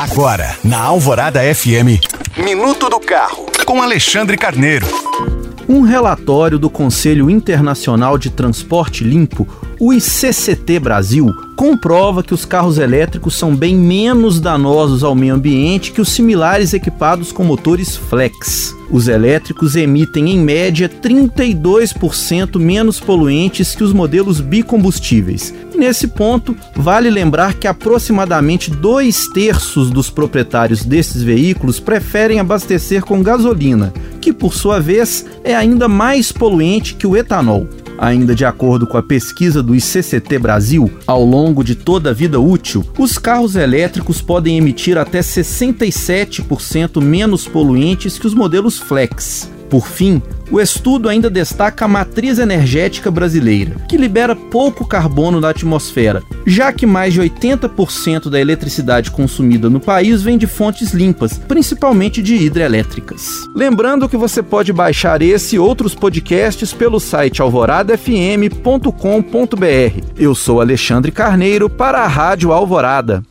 Agora, na Alvorada FM, Minuto do Carro, com Alexandre Carneiro. Um relatório do Conselho Internacional de Transporte Limpo, o ICCT Brasil, comprova que os carros elétricos são bem menos danosos ao meio ambiente que os similares equipados com motores flex. Os elétricos emitem, em média, 32% menos poluentes que os modelos bicombustíveis. Nesse ponto, vale lembrar que aproximadamente dois terços dos proprietários desses veículos preferem abastecer com gasolina, que por sua vez é ainda mais poluente que o etanol. Ainda de acordo com a pesquisa do ICCT Brasil, ao longo de toda a vida útil, os carros elétricos podem emitir até 67% menos poluentes que os modelos flex. Por fim, o estudo ainda destaca a matriz energética brasileira, que libera pouco carbono na atmosfera, já que mais de 80% da eletricidade consumida no país vem de fontes limpas, principalmente de hidrelétricas. Lembrando que você pode baixar esse e outros podcasts pelo site alvoradafm.com.br. Eu sou Alexandre Carneiro para a Rádio Alvorada.